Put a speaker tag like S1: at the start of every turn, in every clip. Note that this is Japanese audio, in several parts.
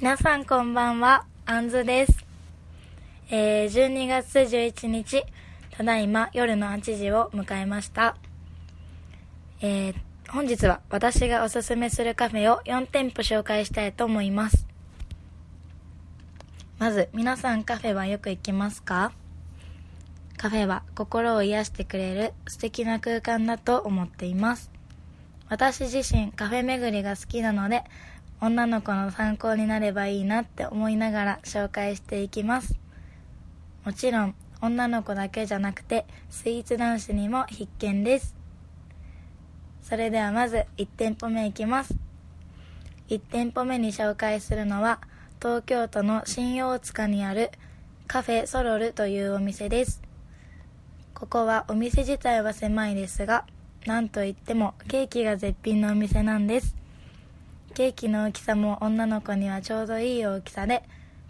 S1: 皆さんこんばんは、あんずです。えー、12月11日、ただいま夜の8時を迎えました。えー、本日は私がおすすめするカフェを4店舗紹介したいと思います。まず、皆さんカフェはよく行きますか？カフェは心を癒してくれる素敵な空間だと思っています。私自身カフェ巡りが好きなので、女の子の参考になればいいなって思いながら紹介していきます。もちろん、女の子だけじゃなくて、スイーツ男子にも必見です。それではまず1店舗目いきます。1店舗目に紹介するのは、東京都の新大塚にあるカフェソロルというお店です。ここはお店自体は狭いですが、なんといってもケーキが絶品のお店なんです。ケーキの大きさも女の子にはちょうどいい大きさで、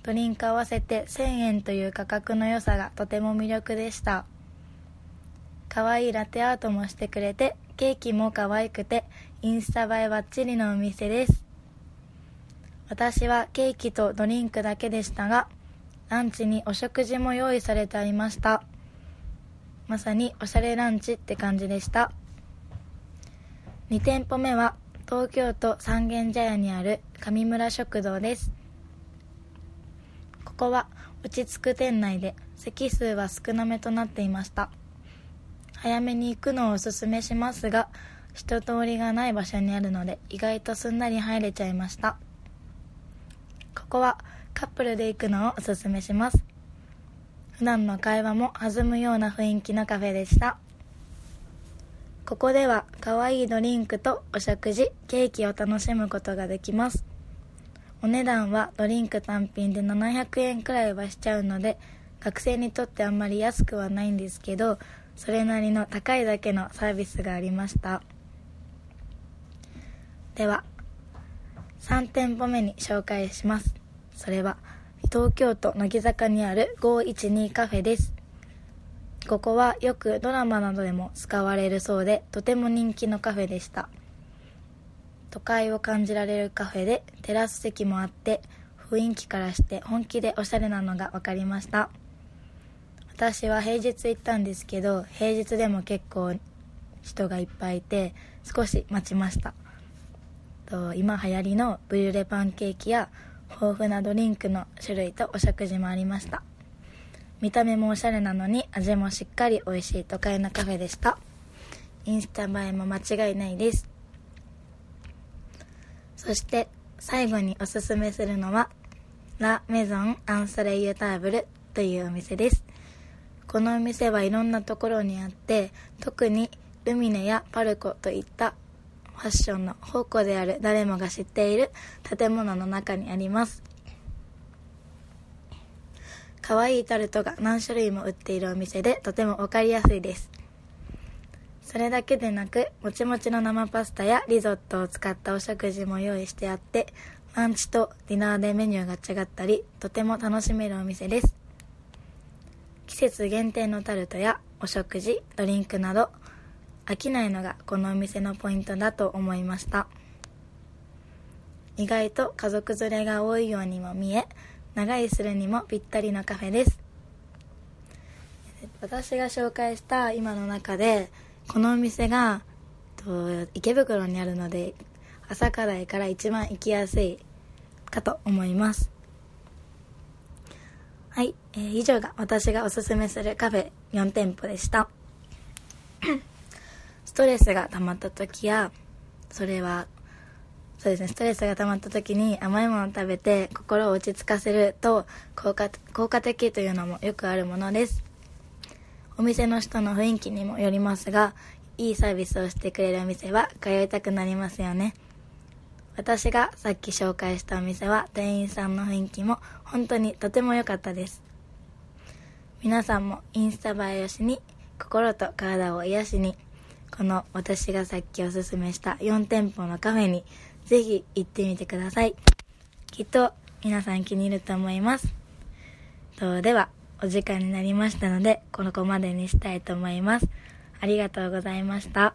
S1: ドリンク合わせて1000円という価格の良さがとても魅力でした。可愛いラテアートもしてくれて、ケーキも可愛くて、インスタ映えバッチリのお店です。私はケーキとドリンクだけでしたが、ランチにお食事も用意されてありました。まさにおしゃれランチって感じでした。2店舗目は東京都三軒茶屋にある上村食堂です。ここは落ち着く店内で席数は少なめとなっていました。早めに行くのをおすすめしますが、人通りがない場所にあるので意外とすんなり入れちゃいました。ここはカップルで行くのをおすすめします。普段の会話も弾むような雰囲気のカフェでした。ここでは可愛いドリンクとお食事、ケーキを楽しむことができます。お値段はドリンク単品で700円くらいはしちゃうので、学生にとってあんまり安くはないんですけど、それなりの高いだけのサービスがありました。では、3店舗目に紹介します。それは、東京都乃木坂にある512カフェです。ここはよくドラマなどでも使われるそうで、とても人気のカフェでした。都会を感じられるカフェでテラス席もあって、雰囲気からして本気でおしゃれなのが分かりました。私は平日行ったんですけど、平日でも結構人がいっぱいいて、少し待ちました。と今流行りのブリュレパンケーキや豊富なドリンクの種類とお食事もありました。見た目もおしゃれなのに味もしっかり美味しい都会のカフェでした。インスタ映えも間違いないです。そして最後におすすめするのはラ・メゾン・アンソレイユターブルというお店です。このお店はいろんなところにあって特にルミネやパルコといったファッションの宝庫である誰もが知っている建物の中にあります。可愛いタルトが何種類も売っているお店でとてもわかりやすいです。それだけでなく、もちもちの生パスタやリゾットを使ったお食事も用意してあって、ランチとディナーでメニューが違ったり、とても楽しめるお店です。季節限定のタルトやお食事、ドリンクなど、飽きないのがこのお店のポイントだと思いました。意外と家族連れが多いようにも見え、長居するにもぴったりのカフェです。私が紹介した今の中で、このお店がと池袋にあるので、朝課題から一番行きやすいかと思います。はい、えー以上が私がおすすめするカフェ4店舗でした。ストレスが溜まった時や、それはそうですね、ストレスが溜まった時に甘いものを食べて心を落ち着かせると効果効果的というのもよくあるものです。お店の人の雰囲気にもよりますが、いいサービスをしてくれるお店は通いたくなりますよね。私がさっき紹介したお店は店員さんの雰囲気も本当にとても良かったです。皆さんもインスタ映えをしに心と体を癒しにこの私がさっきおすすめした4店舗のカフェにぜひ行ってみてください。きっと皆さん気に入ると思います。とでは、お時間になりましたので、この子までにしたいと思います。ありがとうございました。